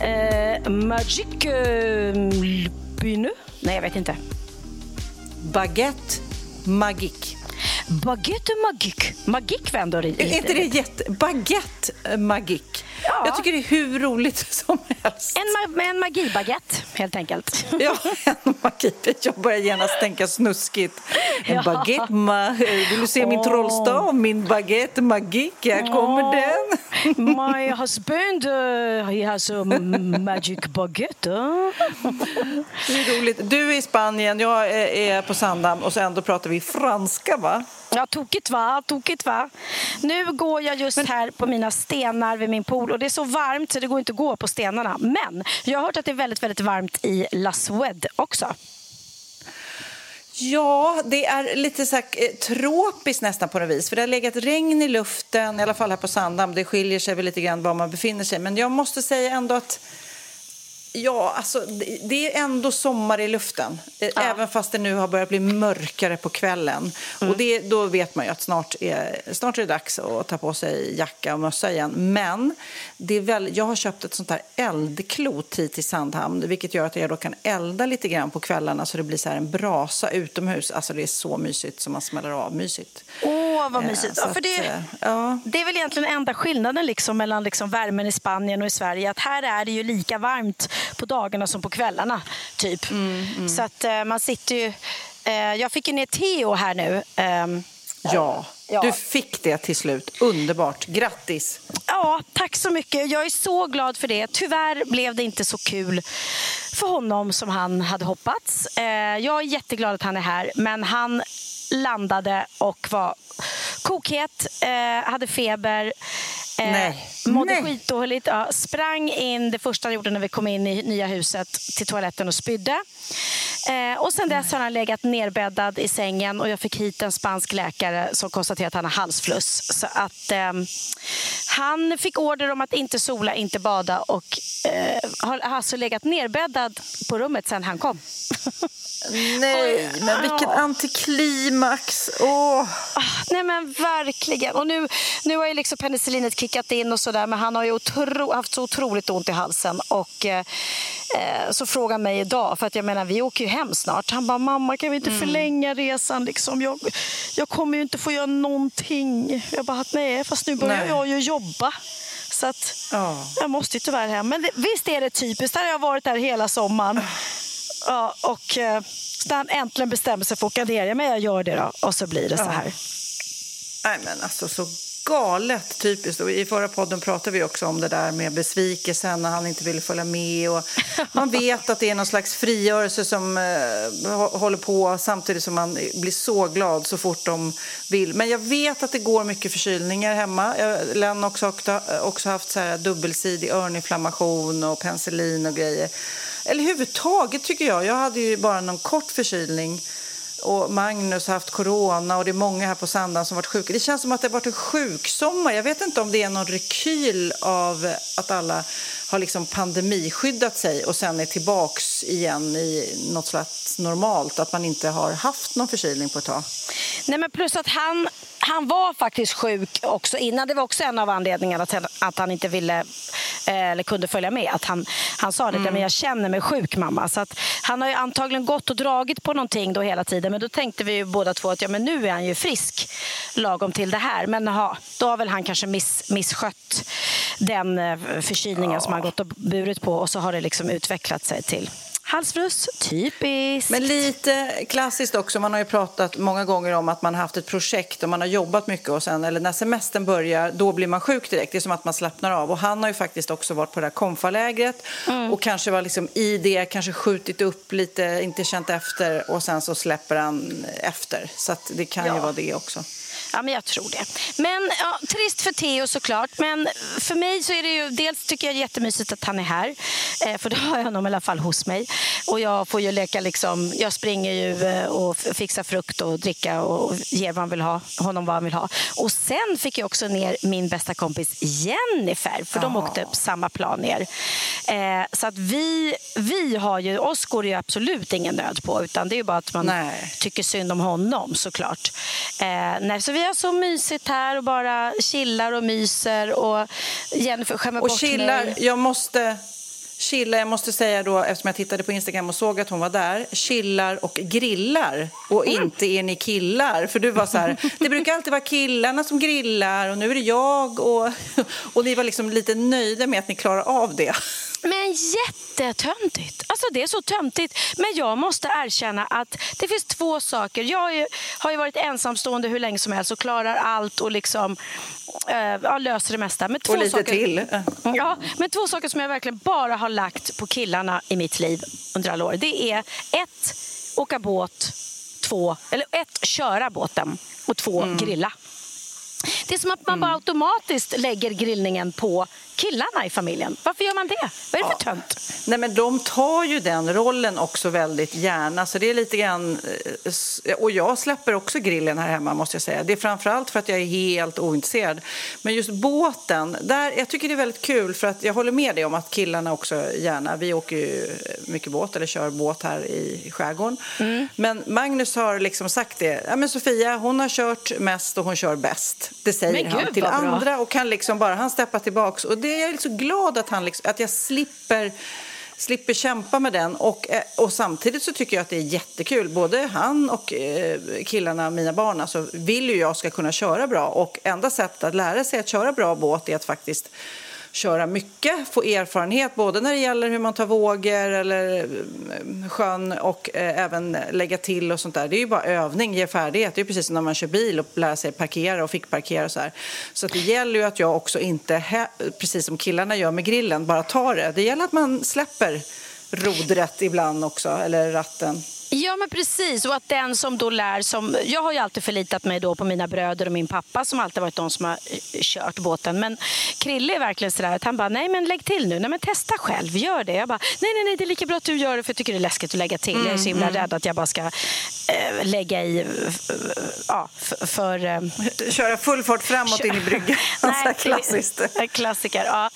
Eh, magic eh, Lupine? Nej, jag vet inte. Baguette magique. Baguette. Magique var ändå lite... Är inte det jätte... Baguette magique. Ja. Jag tycker det är hur roligt som helst. En, ma- en magibaguette, helt enkelt. Ja, en magibaguette. Jag börjar genast tänka snuskigt. En Ja. baguette ma... Vill du se min trollstav? Min baguette magique. Här kommer den. My husband, uh, he has a magic baguette. huh? Det är roligt. Du är i Spanien, jag är- är på Sandhamn och så ändå pratar vi franska, va? Ja, tokigt va? Tokigt va? Nu går jag just här på mina stenar vid min pool och det är så varmt så det går inte att gå på stenarna. Men jag har hört att det är väldigt, väldigt varmt i La Suède också. Ja, det är lite så här, eh, tropiskt nästan på något vis. För det har legat regn i luften, i alla fall här på Sandhamn. Det skiljer sig väl lite grann var man befinner sig. Men jag måste säga ändå att Ja, alltså det, är ändå sommar i luften. eh, Även fast det nu har börjat bli mörkare på kvällen. Och det, då vet man ju att snart är, snart är det dags att ta på sig jacka och mössa igen. Men det är väl, jag har köpt ett sånt här eldklot hit till Sandhamn. Vilket gör att jag då kan elda lite grann på kvällarna så det blir så här en brasa utomhus. Alltså det är så mysigt som man smäller av. Mysigt. Åh, vad Eh, mysigt. så Ja, för det, eh, ja. det är väl egentligen enda skillnaden liksom mellan liksom värmen i Spanien och i Sverige. Att här är det ju lika varmt på dagarna som på kvällarna. typ. Mm, Så att eh, man sitter ju... Eh, jag fick ju ner Theo här nu. Ehm, Ja, Ja. du fick det till slut. Underbart. Grattis! Ja, tack så mycket. Jag är så glad för det. Tyvärr blev det inte så kul för honom som han hade hoppats. Eh, jag är jätteglad att han är här, men han landade och var kokhet, eh, hade feber. Eh, Nej. Mådde Nej. skitdåligt. Ja, sprang in, det första han gjorde när vi kom in i nya huset, till toaletten och spydde. Eh, och sen dess har han legat nerbäddad i sängen och jag fick hit en spansk läkare som konstaterade att han har halsfluss. Så att ehm, han fick order om att inte sola, inte bada och eh, har alltså legat nerbäddad på rummet sen han kom. Nej, men vilken antiklimax! Ah, Nej men verkligen. Och nu, nu har ju liksom penicillinet kickat in och sådär men han har ju otro, haft så otroligt ont i halsen. Och eh, eh, så frågar mig idag, för att jag menar vi åker ju hem snart. Han bara, mamma kan vi inte förlänga resan liksom? Jag, jag kommer ju inte få göra någonting. Jag bara, nej fast nu börjar Nej. jag ju jobba. Så att Ja. jag måste ju tyvärr hem. Men det, visst är det typiskt, där har jag varit där hela sommaren. Ja, och eh, när han äntligen bestämmer sig för att åka ner, ja, men jag gör det då. Och så blir det så här. Nej, men alltså så galet typiskt. Och I förra podden pratade vi också om det där med besvikelsen när han inte ville följa med. Och man vet att det är någon slags frigörelse som eh, håller på samtidigt som man blir så glad så fort de vill. Men jag vet att det går mycket förkylningar hemma. Jag- Len har också, också, haft så här dubbelsidig öroninflammation och penicillin och grejer. Eller överhuvudtaget tycker jag. Jag hade ju bara någon kort förkylning och Magnus har haft corona och det är många här på Sandhamn som varit sjuka. Det känns som att det har varit en sjuksommar. Jag vet inte om det är någon rekyl av att alla har liksom pandemiskyddat sig och sen är tillbaks igen i något slags normalt, att man inte har haft någon förkylning på ett tag. Nej, men plus att han han var faktiskt sjuk också innan. Det var också en av anledningarna till att han inte ville eh, eller kunde följa med. Att han, han sa det, mm. men jag känner mig sjuk mamma. Så att han har antagligen gått och dragit på någonting då hela tiden. Men då tänkte vi ju båda två att ja, men nu är han ju frisk lagom till det här. Men aha, då har väl han kanske miss, misskött den eh, förkylningen ja. som han gått och burit på och så har det liksom utvecklat sig till Halsfluss, typiskt. Men lite klassiskt också. Man har ju pratat många gånger om att man har haft ett projekt och man har jobbat mycket och sen, eller när semestern börjar, då blir man sjuk direkt. Det är som att man slappnar av. Och han har ju faktiskt också varit på det här konfalägret mm. och kanske var liksom i det, kanske skjutit upp lite, inte känt efter och sen så släpper han efter. Så det kan ja. ju vara det också. Ja, men jag tror det. Men ja, trist för Theo såklart. Men för mig så är det ju dels tycker jag jättemysigt att han är här. Eh, för då har jag honom i alla fall hos mig. Och jag får ju leka liksom, jag springer ju eh, och fixar frukt och dricka och ger vad han vill ha, honom vad han vill ha. Och sen fick jag också ner min bästa kompis Jennifer, för de åkte på samma plan ner. Eh, så att vi, vi har ju, oss går det ju absolut ingen nöd på, utan det är ju bara att man Nej. tycker synd om honom såklart. Nej, så vi har så mysigt här och bara chillar och myser och Jennifer skämmer och bort chillar, mig. Jag måste chilla, jag måste säga då, eftersom jag tittade på Instagram och såg att hon var där, chillar och grillar och mm. inte är ni killar. För du var så här, det brukar alltid vara killarna som grillar och nu är det jag och, och ni var liksom lite nöjda med att ni klarar av det. Men jättetöntigt. Alltså det är så töntigt. Men jag måste erkänna att det finns två saker. Jag ju, har ju varit ensamstående hur länge som helst och klarar allt och liksom ja, löser det mesta. Men två och lite saker, till. Ja, men två saker som jag verkligen bara har lagt på killarna i mitt liv under alla år. Det är ett, åka båt. Två, eller ett, köra båten. Och två, mm. grilla. Det är som att man bara mm. automatiskt lägger grillningen på killarna i familjen. Varför gör man det? Vad är det för tönt? Nej, men de tar ju den rollen också väldigt gärna. Så det är lite grann... Eh, och jag släpper också grillen här hemma, måste jag säga. Det är framförallt för att jag är helt ointresserad. Men just båten, där, jag tycker det är väldigt kul för att jag håller med dig om att killarna också gärna... Vi åker ju mycket båt, eller kör båt här i skärgården. Mm. Men Magnus har liksom sagt det. Ja, men Sofia, hon har kört mest och hon kör bäst. Det säger han till andra och kan liksom bara han steppa tillbaks. Och det är jag så glad att, han liksom, att jag slipper slipper kämpa med den. Och, eh, och samtidigt så tycker jag att det är jättekul. Både han och eh, killarna, mina barn, alltså, vill ju jag ska kunna köra bra. Och enda sättet att lära sig att köra bra båt är att faktiskt köra mycket, få erfarenhet både när det gäller hur man tar vågor eller eh, sjön och eh, även lägga till och sånt där. Det är ju bara övning, ger färdighet. Det är precis som när man kör bil och lär sig parkera och fick parkera och så här. Så det gäller ju att jag också inte, precis som killarna gör med grillen, bara tar det. Det gäller att man släpper rodret ibland också, eller ratten. Ja, men precis. Och att den som då lär... Som, jag har ju alltid förlitat mig då på mina bröder och min pappa som alltid varit de som har eh, kört båten. Men Krille är verkligen sådär att han bara, nej men lägg till nu. Nej men testa själv, gör det. Jag bara, nej nej nej det är lika bra att du gör det för jag tycker det är läskigt att lägga till. Mm, jag är så himla mm. rädd att jag bara ska äh, lägga i, äh, ja, för... för äh, Köra full fart framåt in i bryggan. nej, klassiskt. Klassiker, ja.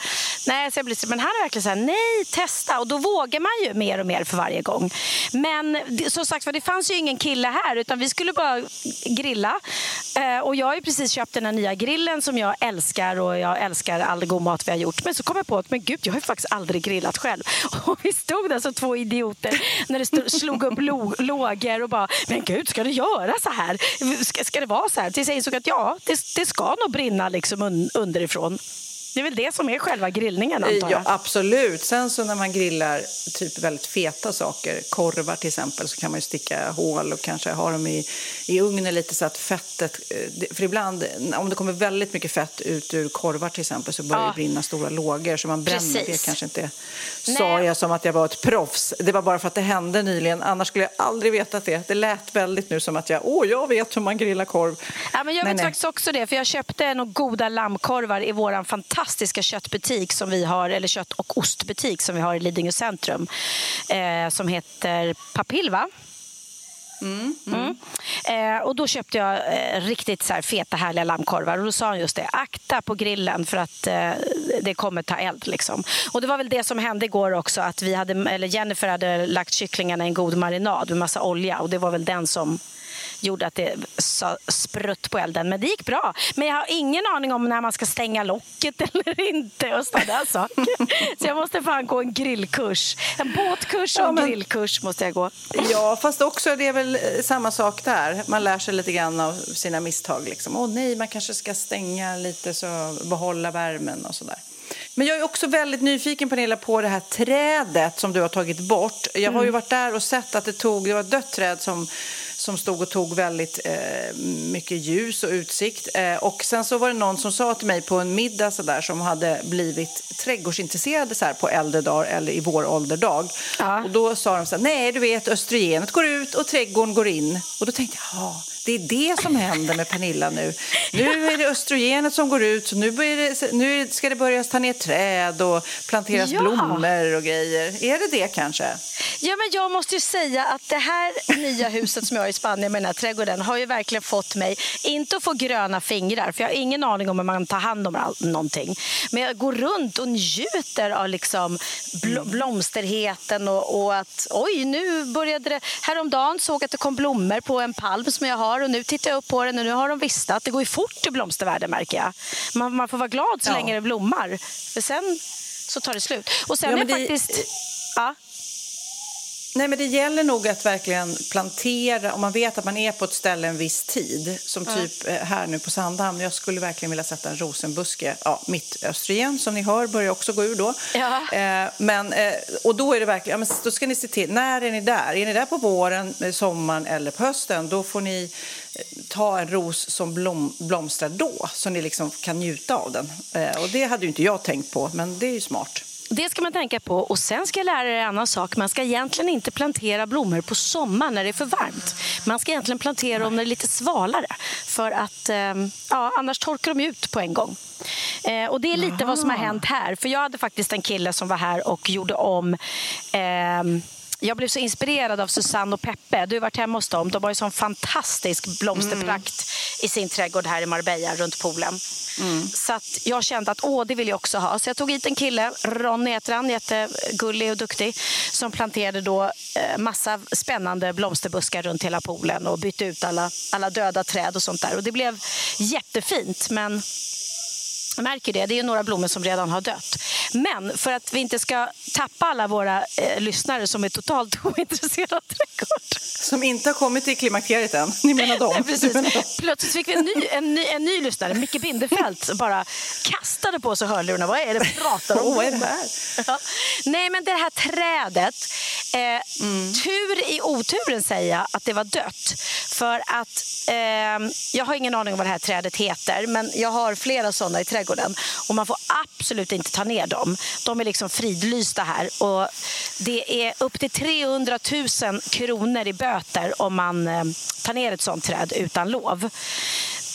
Nej, så jag blir så, men han är verkligen såhär, nej testa. Och då vågar man ju mer och mer för varje gång. Men som sagt för det fanns ju ingen kille här utan vi skulle bara grilla. Eh, och jag har ju precis köpt den här nya grillen som jag älskar och jag älskar all god mat vi har gjort. Men så kom jag på att men gud, jag har ju faktiskt aldrig grillat själv. Och vi stod där som två idioter när det stod, slog upp lågor och bara men gud, ska det göra så här? Ska, ska det vara så här? Tills jag insåg att ja, det, det ska nog brinna liksom un, underifrån. Det är väl det som är själva grillningen antar jag? Ja, absolut. Sen så när man grillar typ väldigt feta saker, korvar till exempel, så kan man ju sticka hål och kanske ha dem i, i ugnen lite så att fettet... Eh, för ibland, om det kommer väldigt mycket fett ut ur korvar till exempel så börjar ja. det brinna stora lågor så man bränner Precis. det kanske inte. Nej. Sa jag som att jag var ett proffs. Det var bara för att det hände nyligen. Annars skulle jag aldrig vetat det. Det lät väldigt nu som att jag, åh, jag vet hur man grillar korv. Ja, men jag vet faktiskt också det, för jag köpte några goda lammkorvar i vår fantastiska fantastiska köttbutik som vi har, eller kött och ostbutik som vi har i Lidingö centrum eh, som heter Papilva. Mm, mm. Eh, och då köpte jag eh, riktigt så här feta härliga lammkorvar och då sa han just det, akta på grillen för att eh, det kommer ta eld. Liksom. Och det var väl det som hände igår också, att vi hade, eller Jennifer hade lagt kycklingarna i en god marinad med massa olja och det var väl den som gjorde att det sa sprutt på elden. Men det gick bra. Men jag har ingen aning om när man ska stänga locket eller inte och sådana saker. Så jag måste fan gå en grillkurs. En båtkurs och en ja, men... grillkurs måste jag gå. Ja, fast också det är väl eh, samma sak där. Man lär sig lite grann av sina misstag. Liksom. Åh nej, man kanske ska stänga lite så behålla värmen och sådär. Men jag är också väldigt nyfiken Pernilla på det här trädet som du har tagit bort. Jag har ju mm. varit där och sett att det tog, det var ett dött träd som som stod och tog väldigt eh, mycket ljus och utsikt. Eh, och sen så var det någon som sa till mig på en middag så där, som hade blivit trädgårdsintresserade så här, på äldre dag eller i vår ålderdag. Ja. Och då sa de så här, nej du vet östrogenet går ut och trädgården går in. Och då tänkte jag, ja det är det som händer med Pernilla nu. Nu är det östrogenet som går ut, så nu, det, nu ska det börja ta ner träd och planteras ja. blommor och grejer. Är det det kanske? Ja, men jag måste ju säga att det här nya huset som jag har i Spanien med den här trädgården har ju verkligen fått mig, inte att få gröna fingrar, för jag har ingen aning om hur man tar hand om någonting. Men jag går runt och njuter av liksom bl blomsterheten och, och att oj, nu började det... Häromdagen såg jag att det kom blommor på en palm som jag har och nu tittar jag upp på den och nu har de vistat. Det går ju fort i blomstervärlden märker jag. Man, man får vara glad så ja. länge det blommar. För sen så tar det slut. Och sen ja, är det faktiskt... Ja. Nej, men det gäller nog att verkligen plantera om man vet att man är på ett ställe en viss tid. Som typ mm. här nu på Sandhamn. Jag skulle verkligen vilja sätta en rosenbuske. Ja, mitt östrogen som ni hör börjar också gå ur då. Ja. Eh, men, eh, och då är det verkligen, ja, men då ska ni se till, när är ni där? Är ni där på våren, eh, sommaren eller på hösten? Då får ni eh, ta en ros som blom, blomstrar då, så ni liksom kan njuta av den. Eh, och det hade ju inte jag tänkt på, men det är ju smart. Det ska man tänka på. Och Sen ska jag lära er en annan sak. Man ska egentligen inte plantera blommor på sommaren när det är för varmt. Man ska egentligen plantera dem när det är lite svalare. För att ehm, ja, Annars torkar de ut på en gång. Eh, och Det är lite Aha. vad som har hänt här. För Jag hade faktiskt en kille som var här och gjorde om eh, jag blev så inspirerad av Susanne och Peppe. Du har varit hemma hos dem. De har en sån fantastisk blomsterprakt mm. i sin trädgård här i Marbella runt poolen. Mm. Så jag kände att åh, det vill jag också ha. Så jag tog hit en kille, Ronny heter han, jättegullig och duktig, som planterade då eh, massa spännande blomsterbuskar runt hela poolen och bytte ut alla, alla döda träd och sånt där. Och det blev jättefint, men märker det. Det är några blommor som redan har dött. Men för att vi inte ska tappa alla våra eh, lyssnare som är totalt ointresserade av trädgård. Som inte har kommit till klimakteriet än. Ni menar dem? Nej, precis. Plötsligt fick vi en ny, en ny, en ny lyssnare, Micke Bindefeld, bara kastade på sig hörlurarna. Vad är det vi pratar om? vad är det här? Ja. Nej, men det här trädet. Eh, mm. Tur i oturen säger jag att det var dött. För att eh, jag har ingen aning om vad det här trädet heter, men jag har flera sådana i trädgården trädgården. Och man får absolut inte ta ner dem. De är liksom fridlysta här. Och det är upp till 300 000 kronor i böter om man eh, tar ner ett sånt träd utan lov.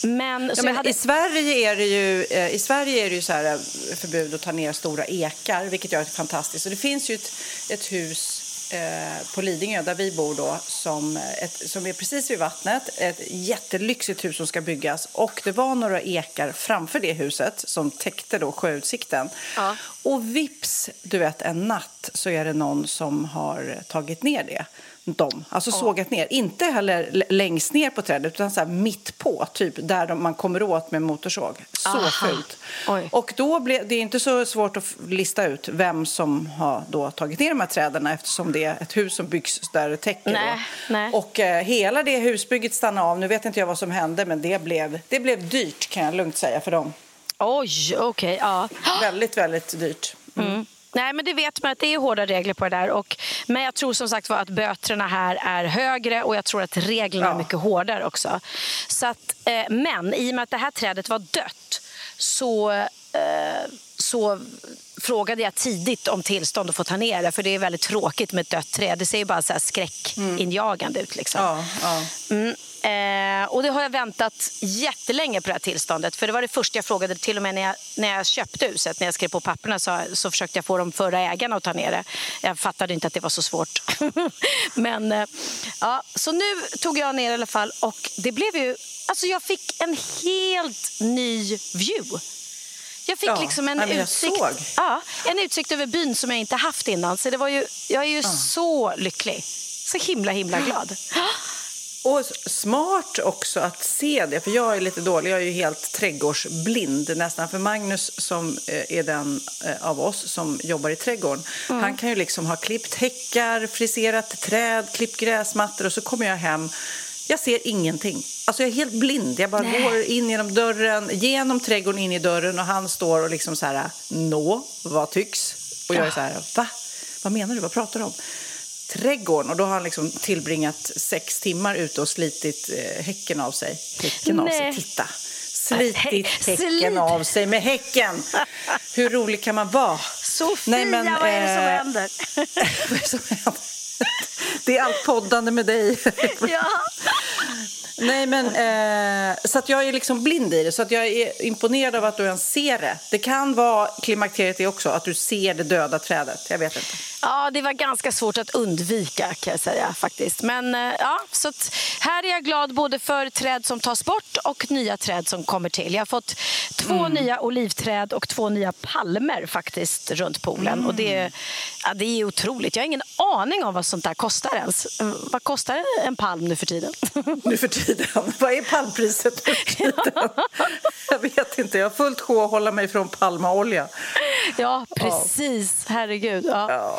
Men, ja, men hade... i, Sverige är det ju, eh, I Sverige är det ju så här eh, förbud att ta ner stora ekar, vilket gör det fantastiskt. Och det finns ju ett, ett hus Eh, på Lidingö, där vi bor, då, som, ett, som är precis vid vattnet. Ett jättelyxigt hus som ska byggas. Och Det var några ekar framför det huset som täckte då sjöutsikten. Ja. Och vips, du vet, en natt så är det någon som har tagit ner det dem, alltså oh. sågat ner. Inte heller längst ner på trädet utan så mitt på, typ där de, man kommer åt med motorsåg. Så Aha. fult. Oj. Och då blev, det är inte så svårt att lista ut vem som har då tagit ner de här träden eftersom det är ett hus som byggs där det täcker. Nej, nej. Och eh, hela det husbygget stannade av. Nu vet inte jag vad som hände men det blev, det blev dyrt kan jag lugnt säga för dem. Oj, okej. Okay, ja. Väldigt, väldigt dyrt. Mm. Mm. Nej, men det vet man att det är hårda regler på det där. Och, men jag tror som sagt att böterna här är högre och jag tror att reglerna ja. är mycket hårdare också. Så att, eh, men i och med att det här trädet var dött så, eh, så frågade jag tidigt om tillstånd att få ta ner det. För det är väldigt tråkigt med ett dött träd. Det ser ju bara så här skräckinjagande ut. Liksom. Ja, ja. Mm. Eh, och det har jag väntat jättelänge på det här tillståndet. För det var det första jag frågade, till och med när jag, när jag köpte huset, när jag skrev på papperna så, så försökte jag få de förra ägarna att ta ner det. Jag fattade inte att det var så svårt. Men eh, ja, så nu tog jag ner i alla fall och det blev ju, alltså jag fick en helt ny view. Jag fick Ja, liksom en utsikt, såg. ja, en utsikt över byn som jag inte haft innan. Så det var ju, jag är ju så lycklig. Så himla, himla glad. Och smart också att se det, för jag är lite dålig. Jag är ju helt trädgårdsblind nästan. För Magnus som eh, är den eh, av oss som jobbar i trädgården, han kan ju liksom ha klippt häckar, friserat träd, klippt gräsmattor och så kommer jag hem jag ser ingenting. Alltså jag är helt blind. Jag bara Nej. går in genom dörren, genom trädgården in i dörren och han står och liksom så här, nå, vad tycks? Och jag är så här, va? Vad menar du? Vad pratar du om? Trädgården. Och då har han liksom tillbringat sex timmar ute och slitit eh, häcken av sig. Häcken av sig, titta. Slitit Hä- häcken av sig med häcken. Hur rolig kan man vara? Sofia, Nej, men, vad är det som eh, händer? Vad är det som händer? Det är allt poddande med dig. ja. Nej, men, eh, så att jag är liksom blind i det. Så att jag är imponerad av att du ens ser det. Det kan vara klimakteriet det också, att du ser det döda trädet. Jag vet inte. Ja, det var ganska svårt att undvika kan jag säga faktiskt. Men eh, ja, så här är jag glad både för träd som tas bort och nya träd som kommer till. Jag har fått två Mm. nya olivträd och två nya palmer faktiskt runt poolen. Mm. Och det, ja, det är otroligt. Jag har ingen aning om vad sånt där kostar ens. Eh, Vad kostar en palm nu för tiden? Nu för tiden. Vad är palmpriset nu för tiden? Jag vet inte. Jag har fullt sjå att hålla mig från palmaolja. ja, precis. Herregud. Ja. Ja.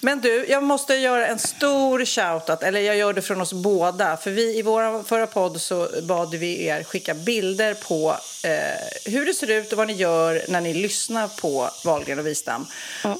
Men du, jag måste göra en stor shoutout, eller jag gör det från oss båda. För vi i vår förra podd så bad vi er skicka bilder på eh, hur det ser ut och vad ni gör när ni lyssnar på Wahlgren och Wistam.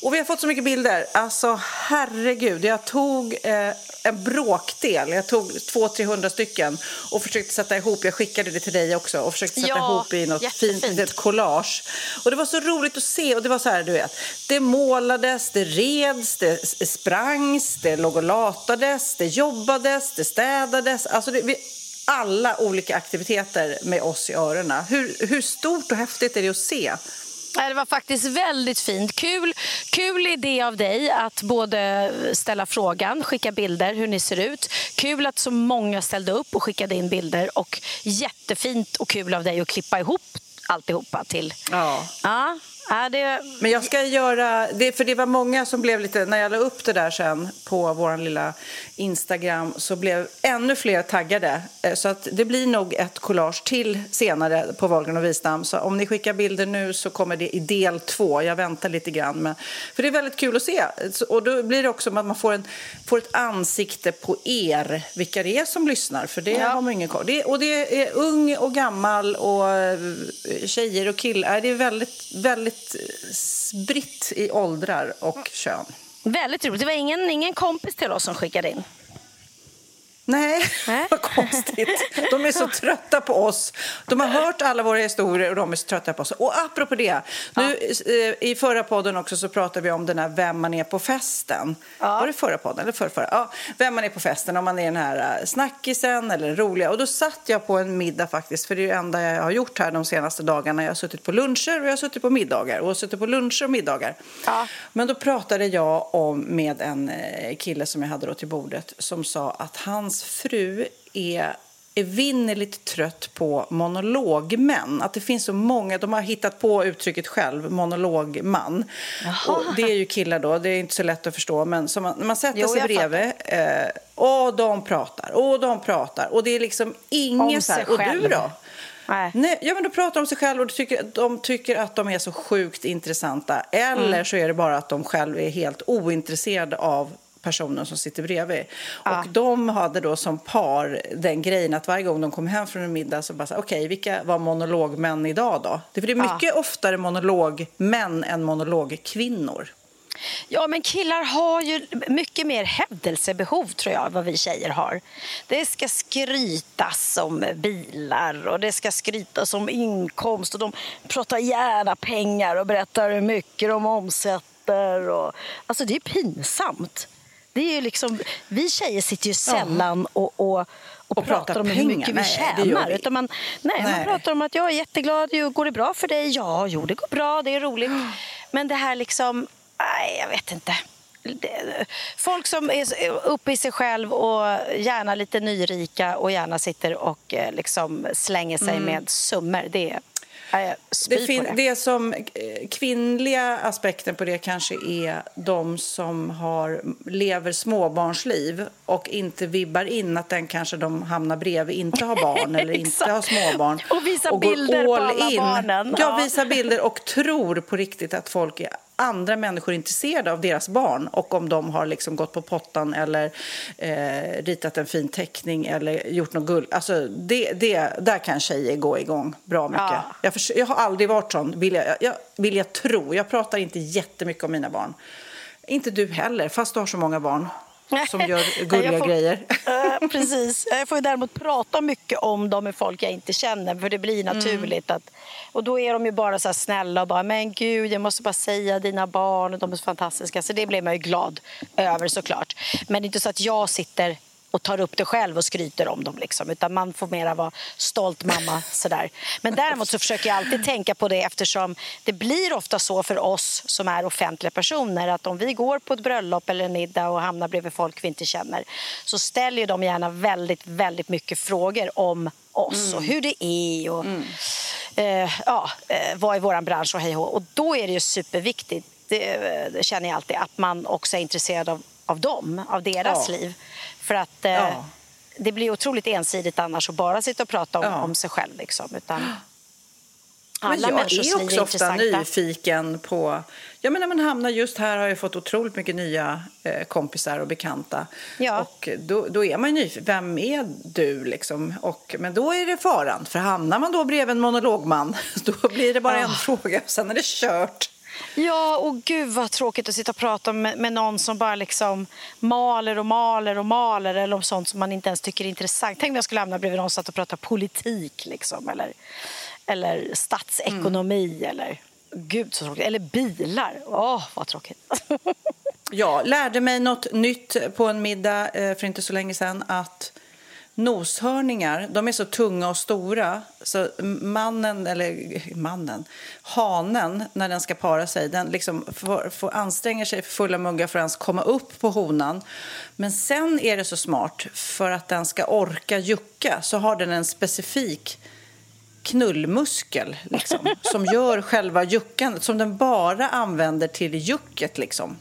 Och vi har fått så mycket bilder. Alltså herregud, jag tog eh, en bråkdel. Jag tog 200-300 stycken och försökte sätta ihop. Jag skickade det till dig också och försökte sätta Ja, ihop i något jättefint. fint litet collage. Och det var så roligt att se. Och det var så här, du vet. Det målades, det reds, det sprangs, det låg och latades, det jobbades, det städades. Alltså det, vi, alla olika aktiviteter med oss i öronen. Hur, hur stort och häftigt är det att se? Det var faktiskt väldigt fint. Kul, kul idé av dig att både ställa frågan, skicka bilder hur ni ser ut. Kul att så många ställde upp och skickade in bilder. Och jättefint och kul av dig att klippa ihop alltihopa till... Ja. Ja, ja, det... Men jag ska göra, det, för det var många som blev lite, när jag la upp det där sen på vår lilla Instagram så blev ännu fler taggade. Eh, Så att det blir nog ett collage till senare på Wahlgren och Wistam. Så om ni skickar bilder nu så kommer det i del två. Jag väntar lite grann. Men, för det är väldigt kul att se. Och då blir det också att man får, en, får ett ansikte på er, vilka det är som lyssnar. För det Ja. har man ingen koll. Det, och det är ung och gammal och eh, tjejer och killar. Det är väldigt, väldigt eh, spritt i åldrar och kön. Väldigt roligt. Det var ingen, ingen kompis till oss som skickade in. Nej, Nej. vad konstigt. De är så trötta på oss. De har hört alla våra historier och de är så trötta på oss. Och apropå det, nu, eh, i förra podden också så pratade vi om den här Vem man är på festen. Var det förra podden eller förra, förra? Ja, Vem man är på festen, om man är den här eh, snackisen eller roliga. Och då satt jag på en middag faktiskt, för det är det enda jag har gjort här de senaste dagarna. Jag har suttit på luncher och jag har suttit på middagar och jag har suttit på luncher och middagar. Ja. Men då pratade jag om med en eh, kille som jag hade då till bordet som sa att hans fru är evinnerligt trött på monologmän. Att det finns så många, de har hittat på uttrycket själv, monologman. Och det är ju killar då, det är inte så lätt att förstå. Men som man, man sätter Jo, sig bredvid eh, och de pratar och de pratar och det är liksom inget så här, och du då? Nej. Nej, ja, men de pratar om sig själva och de tycker, de tycker att de är så sjukt intressanta. Eller Mm. så är det bara att de själva är helt ointresserade av personen som sitter bredvid. Ja. Och de hade då som par den grejen att varje gång de kom hem från en middag så bara okej, vilka var monologmän idag då? Det är är Ja. mycket oftare monologmän än monologkvinnor. Ja, men killar har ju mycket mer hävdelsebehov tror jag, vad vi tjejer har. Det ska skrytas om bilar och det ska skrytas om inkomst och de pratar gärna pengar och berättar hur mycket de omsätter. Och... Alltså, det är pinsamt. Det är ju liksom, vi tjejer sitter ju sällan och, och, och, Och pratar pratar om hur pengar. mycket vi Nej, tjänar. vi. Utan man, nej, man Nej. pratar om att jag är jätteglad, går det bra för dig? Ja, jo, det går bra, det är roligt. Men det här liksom, nej, jag vet inte. Folk som är uppe i sig själv och gärna lite nyrika och gärna sitter och eh, liksom slänger sig med summor. Det Det, fin- det. det som eh, kvinnliga aspekten på det kanske är de som har, lever småbarnsliv och inte vibbar in att den kanske de hamnar bredvid inte har barn eller inte har småbarn. Och visar går bilder på all alla barnen. Ja, Ja. visar bilder och tror på riktigt att folk är andra människor är intresserade av deras barn och om de har liksom gått på pottan eller eh, ritat en fin teckning eller gjort något guld. Alltså det, det, där kan tjejer gå igång bra mycket. Ja. Jag, förs- jag har aldrig varit sån, vill jag, jag, vill jag tro. Jag pratar inte jättemycket om mina barn. Inte du heller, fast du har så många barn som gör gulliga får- grejer. Eh, precis. Jag får ju däremot prata mycket om dem med folk jag inte känner för det blir Mm. naturligt. Att, och då är de ju bara så här snälla och bara men gud jag måste bara säga dina barn de är så fantastiska. Så det blir man ju glad över såklart. Men det är inte så att jag sitter och tar upp det själv och skryter om dem. Liksom, utan man får mera vara stolt mamma. Sådär. Men däremot så försöker jag alltid tänka på det eftersom det blir ofta så för oss som är offentliga personer att om vi går på ett bröllop eller en middag och hamnar bredvid folk vi inte känner så ställer de gärna väldigt, väldigt mycket frågor om oss och hur det är och eh, ja, eh, vad är vår bransch och hej och då är det ju superviktigt, det, det känner jag alltid, att man också är intresserad av, av dem, av deras Ja. liv. För att eh, Ja. det blir otroligt ensidigt annars att bara sitta och prata om, Ja. om sig själv. Liksom, utan Men alla jag människors är också ofta nyfiken på... Jag menar, man hamnar just här har jag fått otroligt mycket nya eh, kompisar och bekanta. Ja. Och då, då är man nyfiken. Vem är du? Liksom? Och, men då är det faran. För hamnar man då bredvid en monologman då blir det bara en Ah. fråga och sen är det kört. Ja, och gud vad tråkigt att sitta och prata med, med någon som bara liksom maler och maler och maler eller om sånt som man inte ens tycker är intressant. Tänk om jag skulle hamna bredvid någon som satt och pratade politik liksom, eller, eller statsekonomi eller gud så tråkigt. Eller bilar. Åh, vad tråkigt. Jag lärde mig något nytt på en middag eh, för inte så länge sedan. Att noshörningar, de är så tunga och stora. Så mannen, eller mannen, hanen, när den ska para sig, den liksom får, får anstränga sig för fulla muggar för att ens komma upp på honan. Men sen är det så smart, för att den ska orka jucka så har den en specifik knullmuskel liksom, som gör själva juckandet, som den bara använder till jucket. Liksom.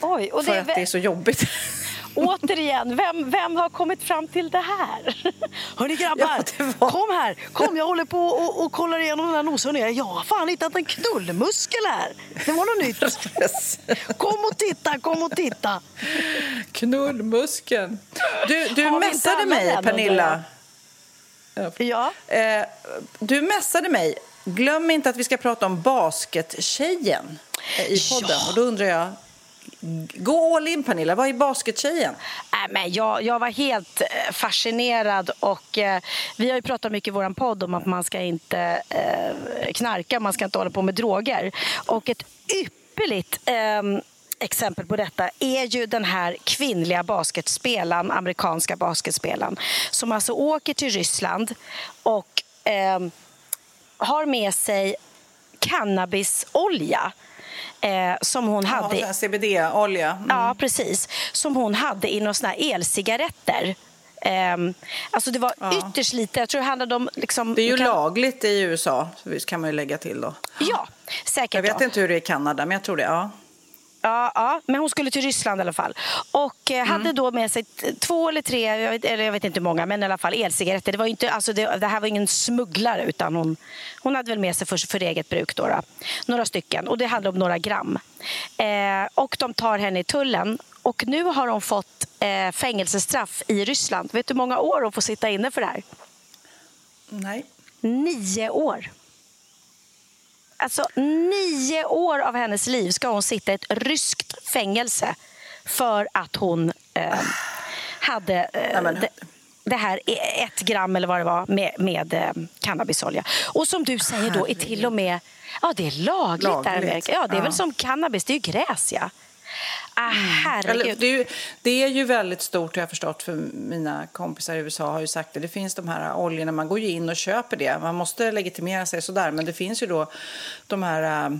Oj, och För det, att det är så jobbigt. Återigen, vem, vem har kommit fram till det här? Hörni grabbar, Ja, var- kom här. Kom, jag håller på och, och kollar igenom den här noshörningen. Jag har fan hittat en knullmuskel här. Det var något nytt. Kom och titta, kom och titta. Knullmuskeln. Du, du messade mig, Pernilla. Ja, Eh, du messade mig. Glöm inte att vi ska prata om baskettjejen eh, i podden. Ja. Och då undrar jag, gå all in Pernilla. Vad är baskettjejen? Äh, men jag, jag var helt eh, fascinerad. och eh, Vi har ju pratat mycket i vår podd om att man ska inte eh, knarka, man ska inte hålla på med droger. Och ett ypperligt eh, exempel på detta är ju den här kvinnliga basketspelaren, amerikanska basketspelaren som alltså åker till Ryssland och eh, har med sig cannabisolja eh, som hon hade Ja, CBD-olja. Mm. Ja, precis. Som hon hade i några såna här elcigaretter. Um, alltså det var Ja. ytterst lite. Jag tror det handlade om... Liksom, Det är ju kan- lagligt i USA, kan man ju lägga till då. Ja, säkert. Jag vet ja. inte hur det är i Kanada, men jag tror det. Ja. Ja, ja, men hon skulle till Ryssland i alla fall. Och eh, Mm. hade då med sig två eller tre, jag vet, eller jag vet inte hur många, men i alla fall elcigaretter. Det, var inte, alltså det, det här var ingen smugglare utan hon, hon hade väl med sig för, för eget bruk. Då, då. Några stycken. Och det handlade om några gram. Eh, och de tar henne i tullen. Och nu har hon fått eh, fängelsestraff i Ryssland. Vet du hur många år hon får sitta inne för det här? Nej. Nio år. Alltså nio år av hennes liv ska hon sitta i ett ryskt fängelse för att hon eh, hade eh, Nej, det, här är ett gram eller vad det var med, med eh, cannabisolja. Och som du säger då är till och med ja, det är lagligt, där i Lagligt, Amerika. Ja, det är ja. väl som cannabis, det är ju gräs ja. Ah, herregud. Eller, det, är ju, det är ju väldigt stort, har jag förstått, för mina kompisar i USA har ju sagt det. Det finns de här oljorna, man går ju in och köper det. Man måste legitimera sig sådär, men det finns ju då de här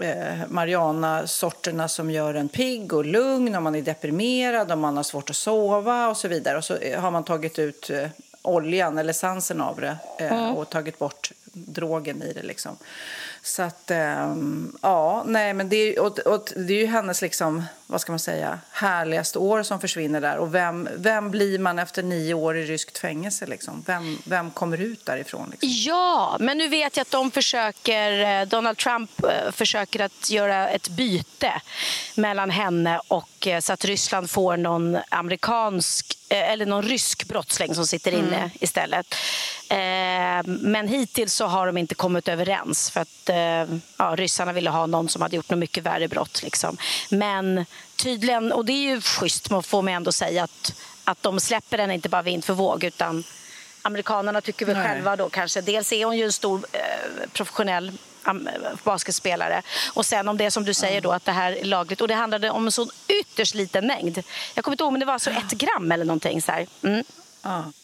eh, Mariana-sorterna som gör en pigg och lugn om man är deprimerad, om man har svårt att sova och så vidare. Och så har man tagit ut eh, oljan eller essensen av det eh, mm. och tagit bort drogen i det. Liksom. Så att, ähm, ja, nej men det är, och, och, det är ju hennes liksom, vad ska man säga, härligaste år som försvinner där. Och vem, vem blir man efter nio år i ryskt fängelse liksom? Vem, vem kommer ut därifrån? Liksom? Ja, men nu vet jag att de försöker, eh, Donald Trump eh, försöker att göra ett byte mellan henne och eh, så att Ryssland får någon amerikansk eller någon rysk brottsling som sitter inne mm. istället. Men hittills så har de inte kommit överens för att ja, ryssarna ville ha någon som hade gjort något mycket värre brott. Liksom. Men tydligen, och det är ju schysst, får man ändå säga att, att de släpper henne inte bara vind för våg utan amerikanerna tycker väl Nej. själva då kanske, dels är hon ju en stor eh, professionell basketspelare. Och sen om det som du säger då att det här är lagligt. Och det handlade om en så ytterst liten mängd. Jag kommer inte ihåg men det var alltså ett gram eller någonting så mm.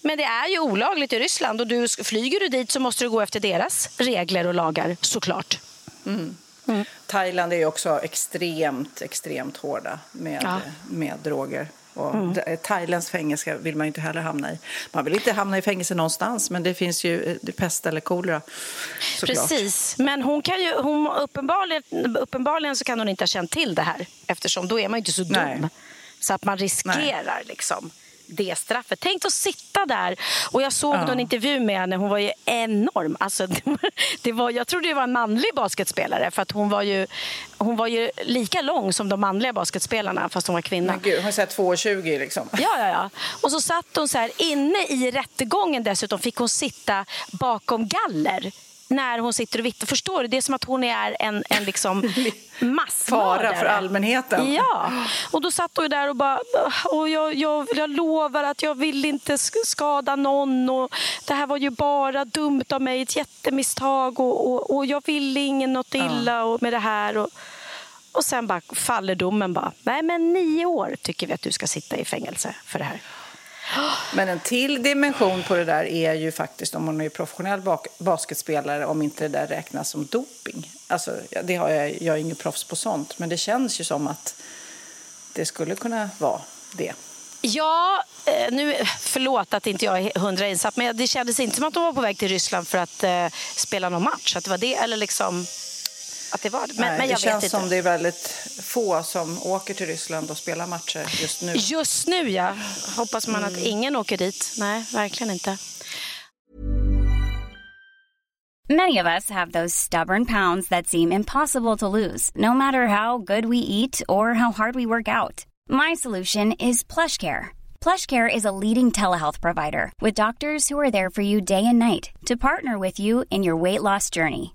Men det är ju olagligt i Ryssland och du, flyger du dit så måste du gå efter deras regler och lagar såklart. Mm. Mm. Thailand är också extremt, extremt hårda med, ja. med droger. Och mm. Thailands fängelse vill man inte heller hamna i. Man vill inte hamna i fängelse någonstans, men det finns ju eh, pest eller kolera. Precis, men hon kan ju, hon, uppenbarligen, uppenbarligen så kan hon inte ha känt till det här eftersom då är man ju inte så dum. Nej. Så att man riskerar Nej. liksom det straffet. Tänk att sitta där. Och Jag såg ja. en intervju med henne. Hon var ju enorm. Alltså, det var, jag trodde det var en manlig basketspelare för att hon var ju, hon var ju lika lång som de manliga basketspelarna fast hon var kvinna. Men gud, hon är 2,20 liksom. Ja, ja, ja. Och så satt hon så här inne i rättegången dessutom fick hon sitta bakom galler när hon sitter och vittnar. Förstår du? Det är som att hon är en, en liksom massmördare. Fara för allmänheten. Ja. Och då satt hon där och bara, och jag, jag, jag lovar att jag vill inte skada någon och det här var ju bara dumt av mig, ett jättemisstag och, och, och jag vill ingen något illa och med det här. Och, och sen bara faller domen bara. Nej men nio år tycker vi att du ska sitta i fängelse för det här. Men en till dimension på det där är ju faktiskt om man är professionell basketspelare om inte det där räknas som doping. Alltså, det har jag, jag är ingen proffs på sånt, men det känns ju som att det skulle kunna vara det. Ja, eh, nu, förlåt att inte jag är hundra insatt, men det kändes inte som att de var på väg till Ryssland för att eh, spela någon match. Att det var det, eller liksom att det var det. Men, Nej, men det känns som det är väldigt få som åker till Ryssland och spelar matcher just nu. Just nu, ja. Hoppas man mm. att ingen åker dit. Nej, verkligen inte. Many of us have those stubborn pounds that seem impossible to lose, no matter how good we eat or how hard we work out. My solution is PlushCare. PlushCare is a leading telehealth provider with doctors who are there for you day and night to partner with you in your weight loss journey.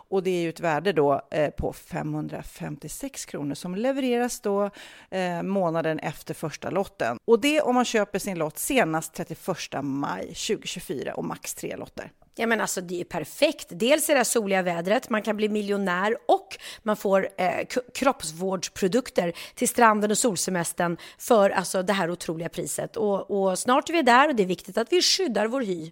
Och det är ju ett värde då eh, på 556 kronor som levereras då eh, månaden efter första lotten. Och det om man köper sin lott senast 31 maj 2024 och max tre lotter. Ja men alltså det är ju perfekt. Dels är det här soliga vädret, man kan bli miljonär och man får eh, kroppsvårdsprodukter till stranden och solsemestern för alltså det här otroliga priset. Och, och snart är vi där och det är viktigt att vi skyddar vår hy.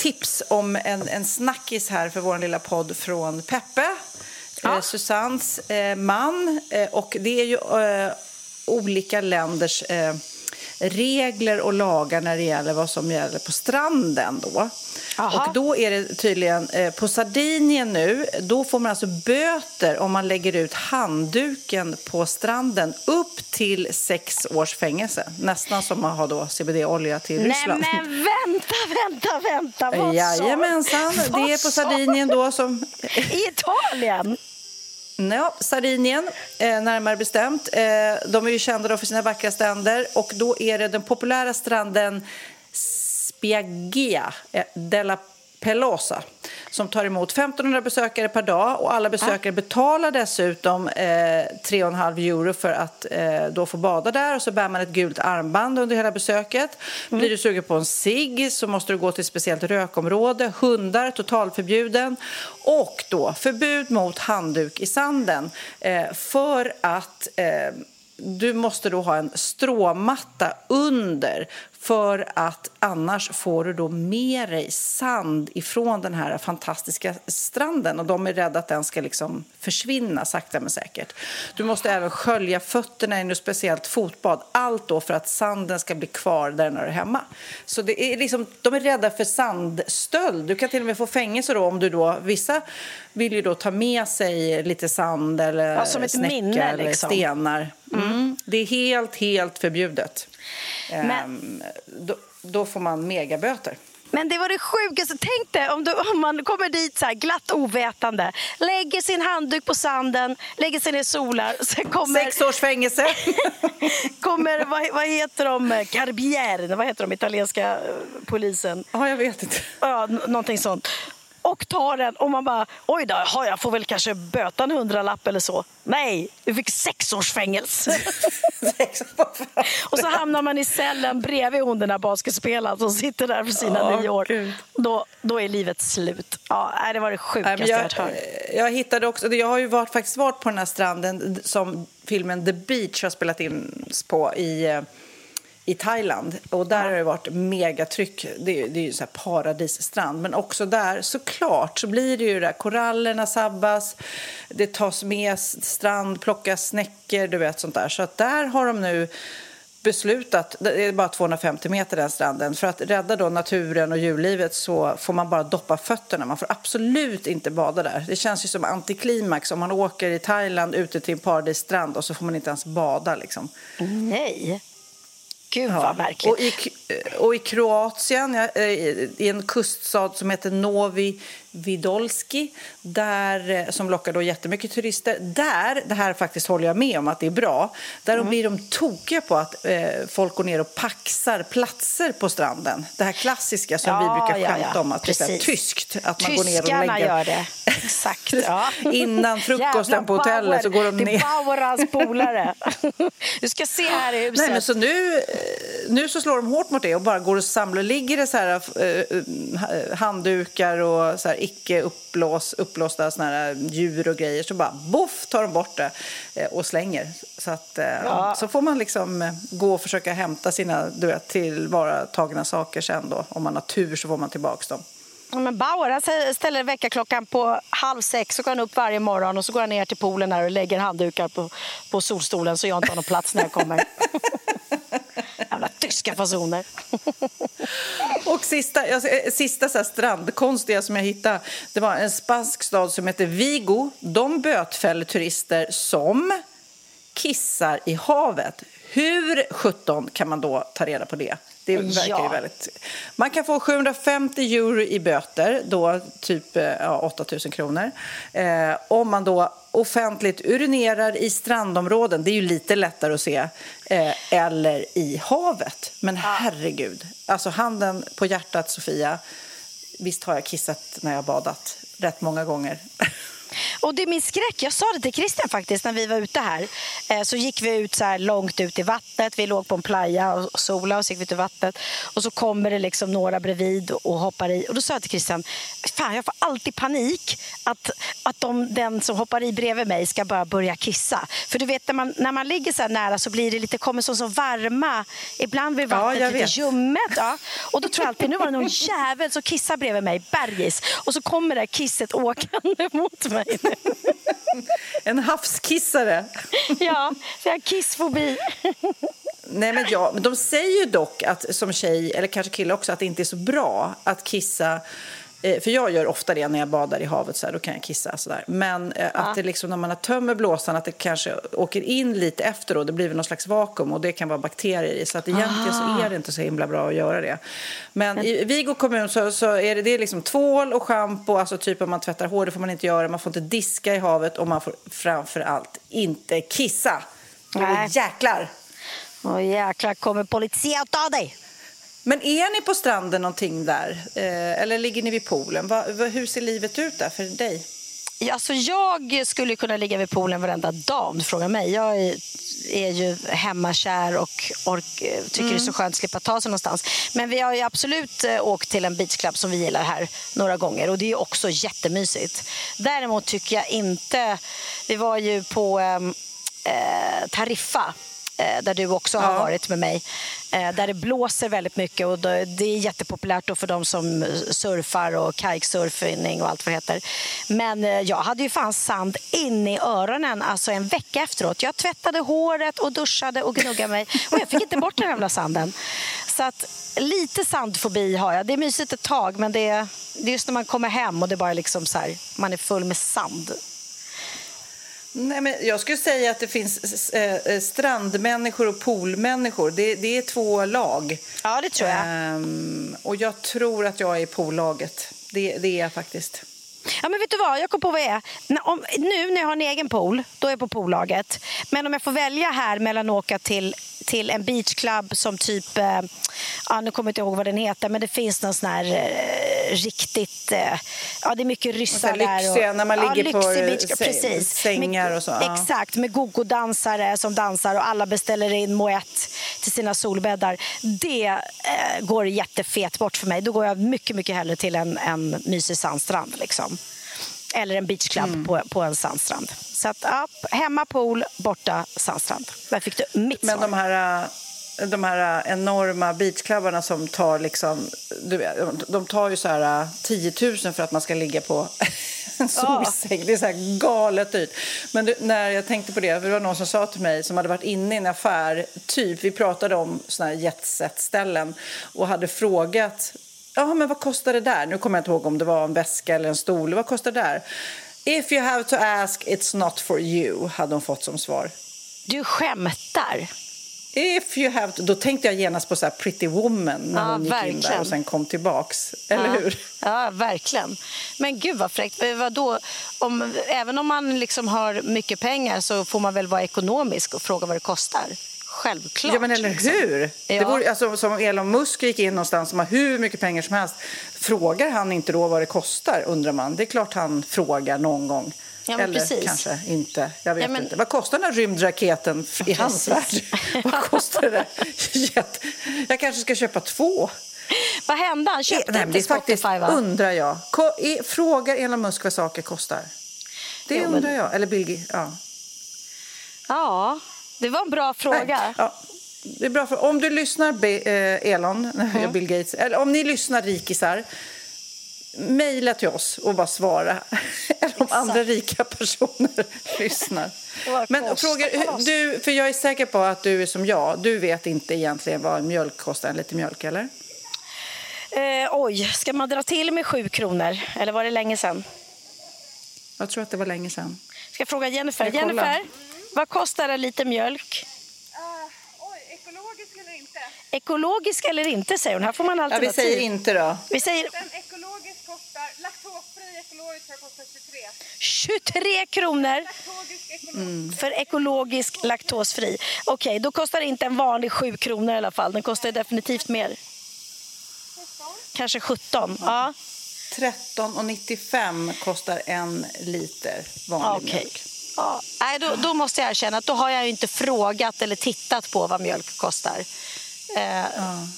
tips om en, en snackis här för vår lilla podd från Peppe, ja. eh, Susannes eh, man. Eh, och det är ju eh, olika länders eh, regler och lagar när det gäller vad som gäller på stranden. Då. Aha. Och då är det tydligen eh, på Sardinien nu, då får man alltså böter om man lägger ut handduken på stranden upp till sex års fängelse. Nästan som man har då CBD-olja till Ryssland. Nej men vänta, vänta, vänta! Vad Jajamensan, det är på Sardinien då som... I Italien? Ja, Sardinien, eh, närmare bestämt. Eh, de är ju kända för sina vackra stränder och då är det den populära stranden Spiaggia eh, della Pelosa som tar emot 1500 besökare per dag och alla besökare ah. betalar dessutom eh, 3,5 euro för att eh, då få bada där och så bär man ett gult armband under hela besöket. Mm. Blir du sugen på en cigg så måste du gå till ett speciellt rökområde. Hundar totalförbjuden och då förbud mot handduk i sanden eh, för att eh, du måste då ha en stråmatta under för att annars får du då med dig sand ifrån den här fantastiska stranden och de är rädda att den ska liksom försvinna sakta men säkert. Du måste även skölja fötterna i något speciellt fotbad, allt då för att sanden ska bli kvar där den är hemma. Så det är liksom, de är rädda för sandstöld. Du kan till och med få fängelse då om du då, vissa vill ju då ta med sig lite sand eller ja, som ett snäcka minne, eller liksom. stenar. Mm. Mm. Det är helt, helt förbjudet. Men, ehm, då, då, får man megaböter. Men det var det sjukaste. Tänk dig om, du, om man kommer dit så här glatt ovetande, lägger sin handduk på sanden, lägger sig ner i solar. Sen kommer, Sex års fängelse. kommer, vad, vad heter de, Carbiere, vad heter de, italienska eh, polisen? Ja, jag vet inte. Ja, någonting sånt och tar den och man bara oj då, aha, jag får väl kanske böta en hundralapp eller så. Nej, du fick sex års fängelse. och så hamnar man i cellen bredvid hon den där basketspelaren som sitter där för sina oh, nio år. Då, då är livet slut. Ja, det var det sjukaste jag, jag hört. Jag hittade också, jag har ju varit, faktiskt varit på den här stranden som filmen The Beach har spelat in på i eh, i Thailand. Och där har det varit megatryck. Det är, det är ju så paradisstrand. Men också där, såklart, så blir det ju där. Korallerna sabbas, det tas med strand, plockas snäckor, du vet sånt där. Så att där har de nu beslutat, det är bara 250 meter den stranden, för att rädda då naturen och djurlivet så får man bara doppa fötterna. Man får absolut inte bada där. Det känns ju som antiklimax om man åker i Thailand ute till en paradisstrand och så får man inte ens bada liksom. Nej. Gud vad märkligt. Och i, och i Kroatien, eh, i en kuststad som heter Novi Vidolski, där, eh, som lockar då jättemycket turister. Där, det här faktiskt håller jag med om att det är bra, där mm. blir de tokiga på att eh, folk går ner och paxar platser på stranden. Det här klassiska som ja, vi brukar skämta ja, ja. om, att det är tyskt. Att man går ner och lägger... gör det. Exakt. Innan frukosten på hotellet så går de ner. Det är Bauer polare. du ska se här i huset. Nej, men så nu, eh, nu så slår de hårt mot det och bara går och samlar. Ligger det så här, uh, handdukar och så här icke uppblås, uppblåsta såna här djur och grejer så bara boff tar de bort det eh, och slänger. Så, att, eh, ja. så får man liksom gå och försöka hämta sina du vet, tillvaratagna saker sen då. Om man har tur så får man tillbaka dem. Ja, men Bauer han ställer väckarklockan på halv sex så går han upp varje morgon och så går han ner till poolen och lägger handdukar på, på solstolen så jag inte har någon plats när jag kommer. Jävla tyska fasoner. och sista, eh, sista så här strandkonstiga som jag hittade det var en spansk stad som heter Vigo. De bötfäller turister som kissar i havet. Hur sjutton kan man då ta reda på det? Det verkar ja. väldigt... Man kan få 750 euro i böter, då typ eh, ja, 8 000 kronor. Eh, om man då offentligt urinerar i strandområden, det är ju lite lättare att se, eh, eller i havet. Men herregud, alltså handen på hjärtat Sofia, visst har jag kissat när jag badat, rätt många gånger. Och det är min skräck. Jag sa det till Christian faktiskt när vi var ute här. Eh, så gick vi ut så här långt ut i vattnet. Vi låg på en playa och sola och så gick vi till vattnet. Och så kommer det liksom några bredvid och hoppar i. Och då sa jag till Christian, fan jag får alltid panik att, att de, den som hoppar i bredvid mig ska bara börja kissa. För du vet när man, när man ligger så här nära så blir det lite, kommer så, så varma, ibland blir vattnet ja, lite ljummet. Ja. Och då tror jag alltid, nu var det någon jävel som kissar bredvid mig, bergis. Och så kommer det här kisset åkande mot mig. en havskissare. ja, jag har kissfobi. Nej, men ja, men de säger dock att som tjej, eller kanske kille också, att det inte är så bra att kissa för jag gör ofta det när jag badar i havet, så här, då kan jag kissa. Så där. Men eh, ja. att det liksom, när man har tömmer blåsan att det kanske åker in lite efter då, det blir någon slags vakuum och det kan vara bakterier i. Så att egentligen så ah. är det inte så himla bra att göra det. Men i Vigo kommun så, så är det, det är liksom tvål och schampo, alltså typ om man tvättar hår, det får man inte göra. Man får inte diska i havet och man får framför allt inte kissa. Och jäklar! Och jäklar kommer polisen att ta dig! Men är ni på stranden någonting där? Eh, eller ligger ni vid poolen? Hur ser livet ut där för dig? Alltså jag skulle kunna ligga vid poolen varenda dag om du frågar mig. Jag är, ju hemmakär och ork, tycker mm. det är så mm. skönt att slippa ta sig någonstans. Men vi har ju absolut eh, åkt till en beachclub som vi gillar här några gånger och det är också jättemysigt. Däremot tycker jag inte... Vi var ju på ehm, eh, Tariffa där du också har varit med mig. Eh, där det blåser väldigt mycket och det är jättepopulärt för de som surfar och kajksurfing och allt vad det heter. Men eh, jag hade ju fan sand in i öronen alltså en vecka efteråt. Jag tvättade håret och duschade och gnuggade mig och jag fick inte bort den jävla sanden. Så att lite sandfobi har jag. Det är mysigt ett tag men det är, det är just när man kommer hem och det bara liksom så här, man är full med sand Nej, men jag skulle säga att det finns eh, eh, strandmänniskor och poolmänniskor. Det, det är två lag. Ja, det tror jag. Ehm, och jag tror att jag är i poollaget. Det, det är jag faktiskt. Ja, men vet du vad? Jag kom på vad jag är. Om, nu när jag har en egen pool, då är jag på poollaget. Men om jag får välja här mellan att åka till, till en beachclub som typ... Eh, ja, nu kommer jag inte ihåg vad den heter, men det finns någon sån här... Eh, riktigt... Eh, ja, det är mycket ryssar Och där. lyxiga, när man ja, ligger på beach, precis. sängar Med- och så, ja. Exakt, med gogo-dansare som dansar och alla beställer in Moet till sina solbäddar. Det eh, går jättefet bort för mig. Då går jag mycket, mycket hellre till en, en mysig sandstrand. Liksom. Eller en beachclub Mm. på, på en sandstrand. Så att, ja, hemma pool, borta sandstrand. Där fick du mitt Men svar. de här, de här enorma beachklubbarna som tar liksom... De- tar ju så här äh, 10 000 för att man ska ligga på en solsäng. Det är så här galet dyrt. Men du, när jag tänkte på det, för det var någon som sa till mig som hade varit inne i en affär, typ, vi pratade om såna här jetset-ställen och hade frågat Ja, men vad kostar det där? Nu kommer jag inte ihåg om det var en väska eller en stol. Vad kostar det där? If you have to ask, it's not for you, hade hon fått som svar. Du skämtar. If you have to, då tänkte jag genast på så här Pretty Woman när Ja, hon gick in där verkligen. och sen kom tillbaks. Eller ja. hur? Ja, verkligen. Men gud vad fräckt. Eh, Vadå? Om, även om man liksom har mycket pengar så får man väl vara ekonomisk och fråga vad det kostar. Självklart. Ja, men eller hur? Det Ja. vore, alltså, som om Elon Musk gick in någonstans som har hur mycket pengar som helst. Frågar han inte då vad det kostar, undrar man. Det är klart han frågar någon gång. Ja, men eller precis. kanske inte. Jag vet Ja, men- inte. Vad kostar den här rymdraketen i hans värld? vad kostar det? Jag kanske ska köpa två. Vad hände? Han köpte Nej, men inte det är faktiskt, Spotify, va? undrar jag. I- Frågar Elon Musk vad saker kostar? Det Jo, men- undrar jag. Eller Bill. Ja. Ja, det var en bra fråga. Ja, det är bra för om du lyssnar, Be, eh, Elon, mm. Bill Gates, eller om ni lyssnar rikisar, mejla till oss och bara svara. eller om andra rika personer lyssnar. Men frågar, du, för jag är säker på att du är som jag, du vet inte egentligen vad mjölk kostar, en liter mjölk, eller? Eh, oj, ska man dra till med sju kronor? Eller var det länge sedan? Jag tror att det var länge sedan. Ska jag fråga Jennifer. Jag? Jennifer, vad kostar en liter mjölk? oj, ekologisk eller inte? Ekologisk eller inte, säger hon. Här får man Ja, vi säger inte då. Vi säger Den ekologisk kostar, laktosfri ekologisk kostar 23. 23 kronor. Mm. för ekologisk laktosfri. Okej, då kostar inte en vanlig 7 kronor i alla fall. Den kostar definitivt mer. Kanske 17. Ja, 13,95 kostar en liter vanlig okej. mjölk. Ja. Nej, då, då måste jag erkänna att då har jag ju inte frågat eller tittat på vad mjölk kostar. Eh,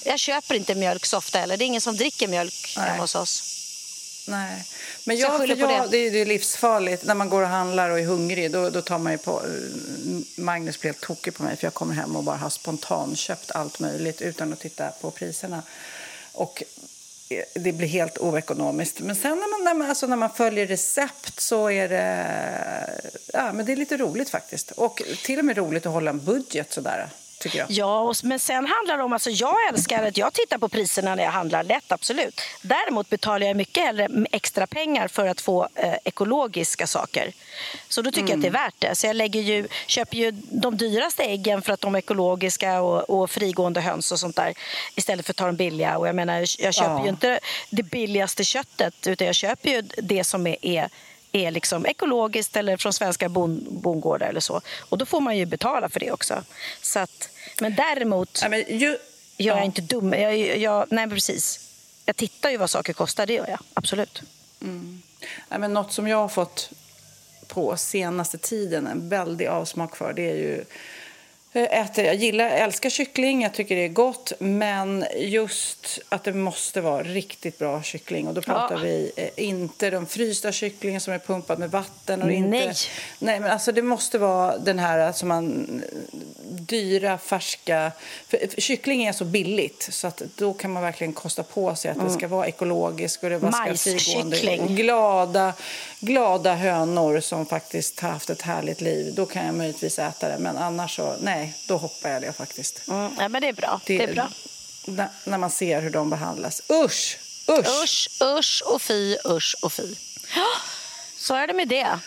Jag köper inte mjölk så ofta heller. Det är ingen som dricker mjölk Nej. hemma hos oss. Nej, men jag jag, jag, det. det. är, det är livsfarligt. När man går och handlar och är hungrig, då, då tar man på... Magnus blir helt tokig på mig för jag kommer hem och bara har spontanköpt allt möjligt utan att titta på priserna. Och eh, det blir helt oekonomiskt. Men sen när man, när man, alltså när man följer recept så är det... Ja, men det är lite roligt faktiskt. Och till och med roligt att hålla en budget sådär, tycker jag. Ja, och, men sen handlar det om... Alltså jag älskar att jag tittar på priserna när jag handlar lätt, absolut. Däremot betalar jag mycket hellre extra pengar för att få eh, ekologiska saker. Så då tycker jag att det är värt det. Så jag lägger ju, köper ju de dyraste äggen för att de är ekologiska och, och frigående höns och sånt där istället för att ta de billiga. Och jag menar, jag köper Ja. ju inte det billigaste köttet utan jag köper ju det som är, är är liksom ekologiskt eller från svenska bon, bondgårdar eller så. Och då får man ju betala för det också. Så att, men däremot Ja, men ju, jag är ja. inte dum. Jag, jag, nej, precis. Jag tittar ju vad saker kostar, det gör jag. Absolut. Nej, men något som jag har fått på senaste tiden en väldig avsmak för det är ju äter, jag gillar, jag älskar kyckling, jag tycker det är gott men just att det måste vara riktigt bra kyckling. Och då pratar Ja. vi eh, inte de frysta kycklingen som är pumpad med vatten. Och Nej. Inte, nej, men alltså det måste vara den här som man dyra, färska... För, kyckling är så billigt så att då kan man verkligen kosta på sig att det ska vara ekologiskt och det ska frigående Majskyckling. och glada, glada hönor som faktiskt har haft ett härligt liv. Då kan jag möjligtvis äta det, men annars så, nej, då hoppar jag det faktiskt. Mm, nej, men det är bra. Det, är bra. När, när man ser hur de behandlas. Usch! Usch! Usch, usch och fy, usch och. Ja, Så är det med det.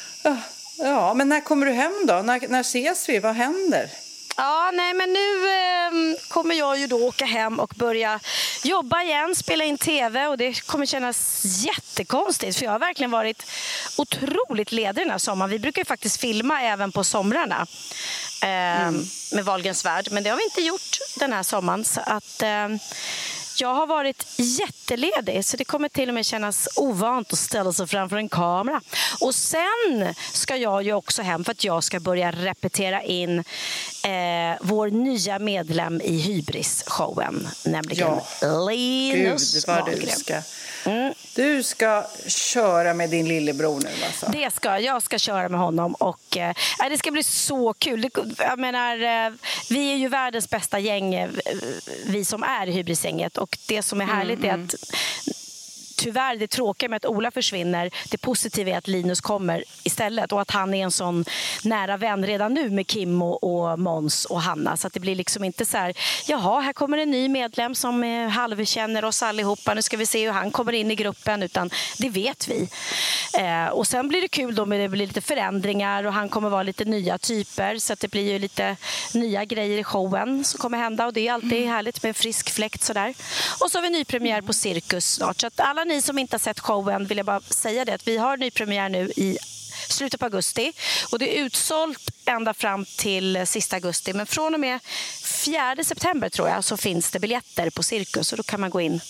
Ja, men när kommer du hem då? När, när ses vi? Vad händer? Ja, nej, men nu eh, kommer jag ju då åka hem och börja jobba igen, spela in tv och det kommer kännas jättekonstigt för jag har verkligen varit otroligt ledig den här sommaren. Vi brukar ju faktiskt filma även på somrarna eh, med Wahlgrens värld, men det har vi inte gjort den här sommaren. Så att, eh, jag har varit jätteledig, så det kommer till och med kännas ovant att ställa sig framför en kamera. Och sen ska jag ju också hem för att jag ska börja repetera in eh, vår nya medlem i Hybris-showen, nämligen Ja. Linus Gud, vad du ska... Du ska köra med din lillebror nu alltså. Det ska jag. ska köra med honom. Och, eh, det ska bli så kul. Det, jag menar, eh, vi är ju världens bästa gäng, eh, vi som är i Hybrisgänget. Och det som är härligt är att tyvärr det tråkiga med att Ola försvinner, det positiva är att Linus kommer istället och att han är en sån nära vän redan nu med Kim och, och Måns och Hanna. Så att det blir liksom inte så här, jaha, här kommer en ny medlem som eh, halvkänner oss allihopa, nu ska vi se hur han kommer in i gruppen, utan det vet vi. Eh, och sen blir det kul då med det blir lite förändringar och han kommer vara lite nya typer så att det blir ju lite nya grejer i showen som kommer hända och det är alltid härligt med frisk fläkt sådär. Och så har vi nypremiär på Cirkus snart. Så att alla ni som inte har sett showen vill jag bara säga det att vi har nypremiär nu i slutet på augusti. Och det är utsålt ända fram till sista augusti. Men från och med 4 september tror jag så finns det biljetter på Cirkus. Och då kan man gå in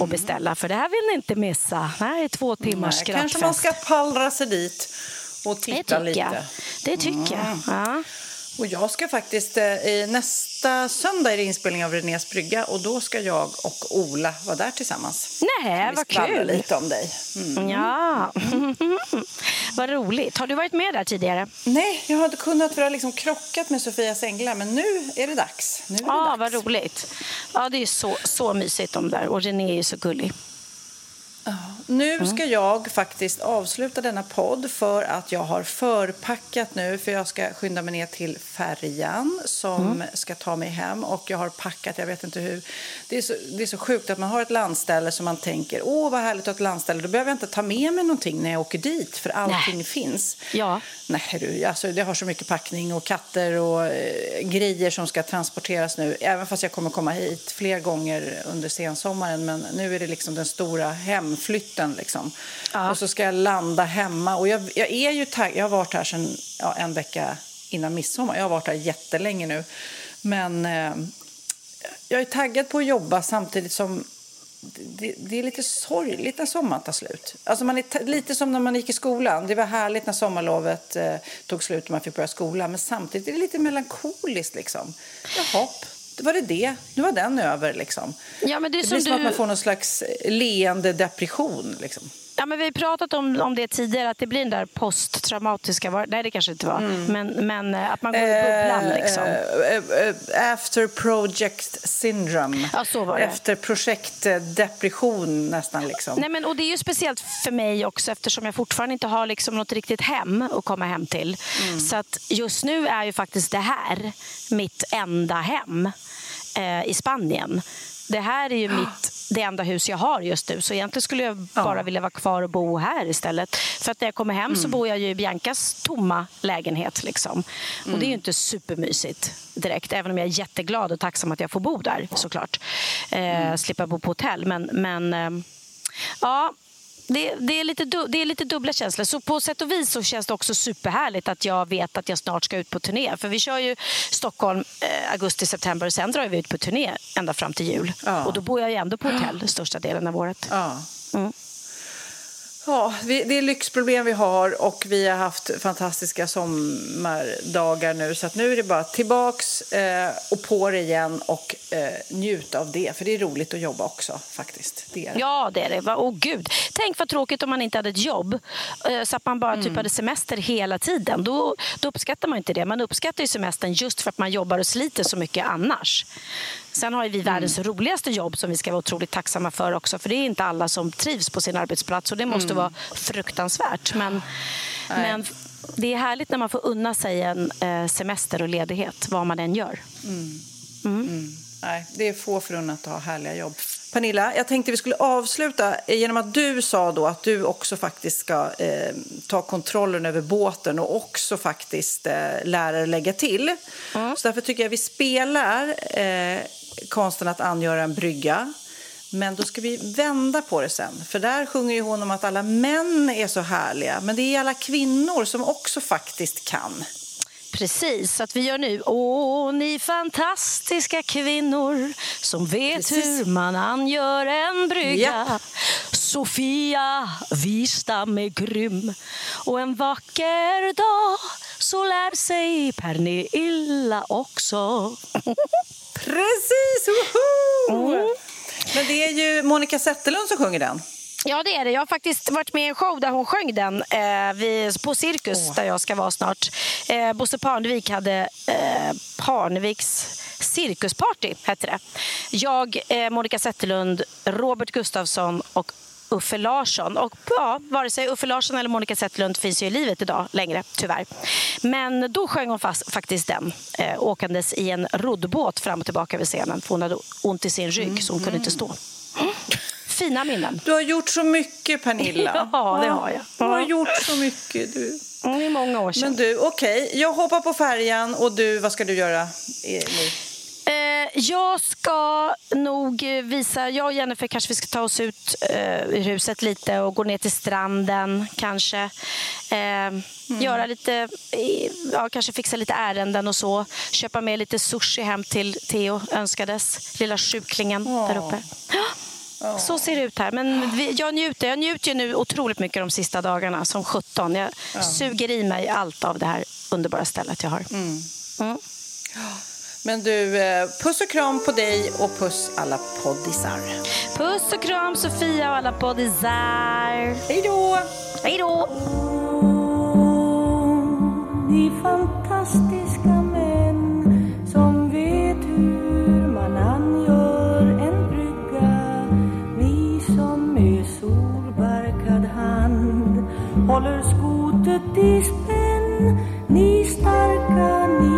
och beställa. För det här vill ni inte missa. Det här är två timmars Nej, skrattfest. kanske man ska pallra sig dit och det titta tycker lite. jag. Det tycker jag. Ja. Och jag ska faktiskt, eh, i nästa söndag är det inspelning av Renés brygga och då ska jag och Ola vara där tillsammans. Nej, vad kul. lite om dig. Mm. Ja, vad roligt. Har du varit med där tidigare? Nej, jag har inte kunnat för det har liksom krockat med Sofias änglar men nu är det dags. Nu är det Ja, dags. vad roligt. Ja, det är så, så mysigt de där. Och René är så gullig. Nu ska jag faktiskt avsluta denna podd för att jag har förpackat nu för jag ska skynda mig ner till färjan som ska ta mig hem och jag har packat, jag vet inte hur. Det är, så, det är så sjukt att man har ett landställe som man tänker, åh vad härligt att ett landställe, då behöver jag inte ta med mig någonting när jag åker dit för allting Nej. finns. Ja. Nej du, alltså, det har så mycket packning och katter och eh, grejer som ska transporteras nu. Även fast jag kommer komma hit fler gånger under sensommaren. Men nu är det liksom den stora hemflytten. Liksom. Ja. Och så ska jag landa hemma. Och jag, jag är ju tagg- Jag har varit här sedan ja, en vecka innan midsommar. Jag har varit här jättelänge nu. Men eh, jag är taggad på att jobba samtidigt som det, det är lite sorgligt när sommaren tar slut. Alltså man är ta- lite som när man gick i skolan. Det var härligt när sommarlovet eh, tog slut och man fick börja skolan. Men samtidigt är det lite melankoliskt. Liksom. Jaha, var det det. Nu var den över. Liksom. Ja, men det är Det som blir som du... att man får någon slags leende depression. Liksom. Ja, men vi har pratat om, om det tidigare, att det blir den där posttraumatiska... Nej, det kanske inte var. Men, men eh, att man går i bubblan. Liksom. Eh, eh, eh, after project syndrome. Ja, så var det. Efter projektdepression nästan. Liksom. Nej, men, och det är ju speciellt för mig också eftersom jag fortfarande inte har liksom något riktigt hem att komma hem till. Så att just nu är ju faktiskt det här mitt enda hem eh, i Spanien. Det här är ju mitt, det enda hus jag har just nu. Så egentligen skulle jag bara vilja vara kvar och bo här istället. För att när jag kommer hem så bor jag ju i Biancas tomma lägenhet. Liksom. Och det är ju inte supermysigt direkt. Även om jag är jätteglad och tacksam att jag får bo där såklart. Eh, Slippa bo på hotell. Men, men eh, ja, det, det, är lite, du- det är lite dubbla känslor. Så på sätt och vis så känns det också superhärligt att jag vet att jag snart ska ut på turné. För vi kör ju Stockholm eh, augusti, september och sen drar vi ut på turné ända fram till jul. Ja. Och då bor jag ju ändå på hotell största delen av året. Ja. Mm. Ja, det är lyxproblem vi har och vi har haft fantastiska sommardagar nu. Så nu är det bara tillbaks eh, och på det igen och eh, njuta av det. För det är roligt att jobba också faktiskt. Det det. Ja, det är det. Åh, gud. Tänk vad tråkigt om man inte hade ett jobb eh, så att man bara typ hade semester hela tiden. Då, då uppskattar man inte det. Man uppskattar ju semestern just för att man jobbar och sliter så mycket annars. Sen har vi världens roligaste jobb som vi ska vara otroligt tacksamma för också. För det är inte alla som trivs på sin arbetsplats och det måste vara fruktansvärt. Men, men det är härligt när man får unna sig en eh, semester och ledighet, vad man än gör. Nej, det är få förunnat att ha härliga jobb. Pernilla, jag tänkte vi skulle avsluta genom att du sa då att du också faktiskt ska eh, ta kontrollen över båten och också faktiskt eh, lära dig lägga till. Så därför tycker jag vi spelar eh, konsten att angöra en brygga. Men då ska vi vända på det sen. För där sjunger ju hon om att alla män är så härliga. Men det är alla kvinnor som också faktiskt kan. Precis, så att vi gör nu. Åh, ni fantastiska kvinnor som vet Precis. hur man angör en brygga. Ja. Sofia Wistam är grym och en vacker dag så lär sig Pernilla också. Precis! Woho! Men det är ju Monica Zetterlund som sjunger den. Ja, det är det. Jag har faktiskt varit med i en show där hon sjöng den eh, vid, på Cirkus, där jag ska vara snart. Eh, Bosse Parnevik hade eh, Parneviks cirkusparty, hette det. Jag, eh, Monica Zetterlund, Robert Gustafsson och Uffe Larsson. Och ja, vare sig Uffe Larsson eller Monica Zetterlund finns ju i livet idag längre, tyvärr. Men då sjöng hon fast, faktiskt den, eh, åkandes i en roddbåt fram och tillbaka över scenen. För hon hade ont i sin rygg, så hon kunde inte stå. Fina minnen. Du har gjort så mycket, Pernilla. Ja, det har jag. Du har gjort så mycket, du. Mm, många år sedan. Men du, okej. Jag hoppar på färjan och du, vad ska du göra nu? Eh, jag ska nog eh, visa... Jag och Jennifer kanske vi ska ta oss ut eh, ur huset lite och gå ner till stranden kanske. Eh, Göra lite... eh, Ja, kanske fixa lite ärenden och så. Köpa med lite sushi hem till Theo önskades. Lilla sjuklingen där uppe. Så ser det ut här. Men vi, jag, njuter, jag njuter ju nu otroligt mycket de sista dagarna, som 17. Jag suger i mig allt av det här underbara stället jag har. Mm. Men du, eh, puss och kram på dig och puss alla poddisar. Puss och kram Sofia och alla poddisar. Hej då! Hej då! Ni fantastiska män som vet hur man angör en brygga Ni som med solbarkad hand håller skotet i spänn Ni starka, ni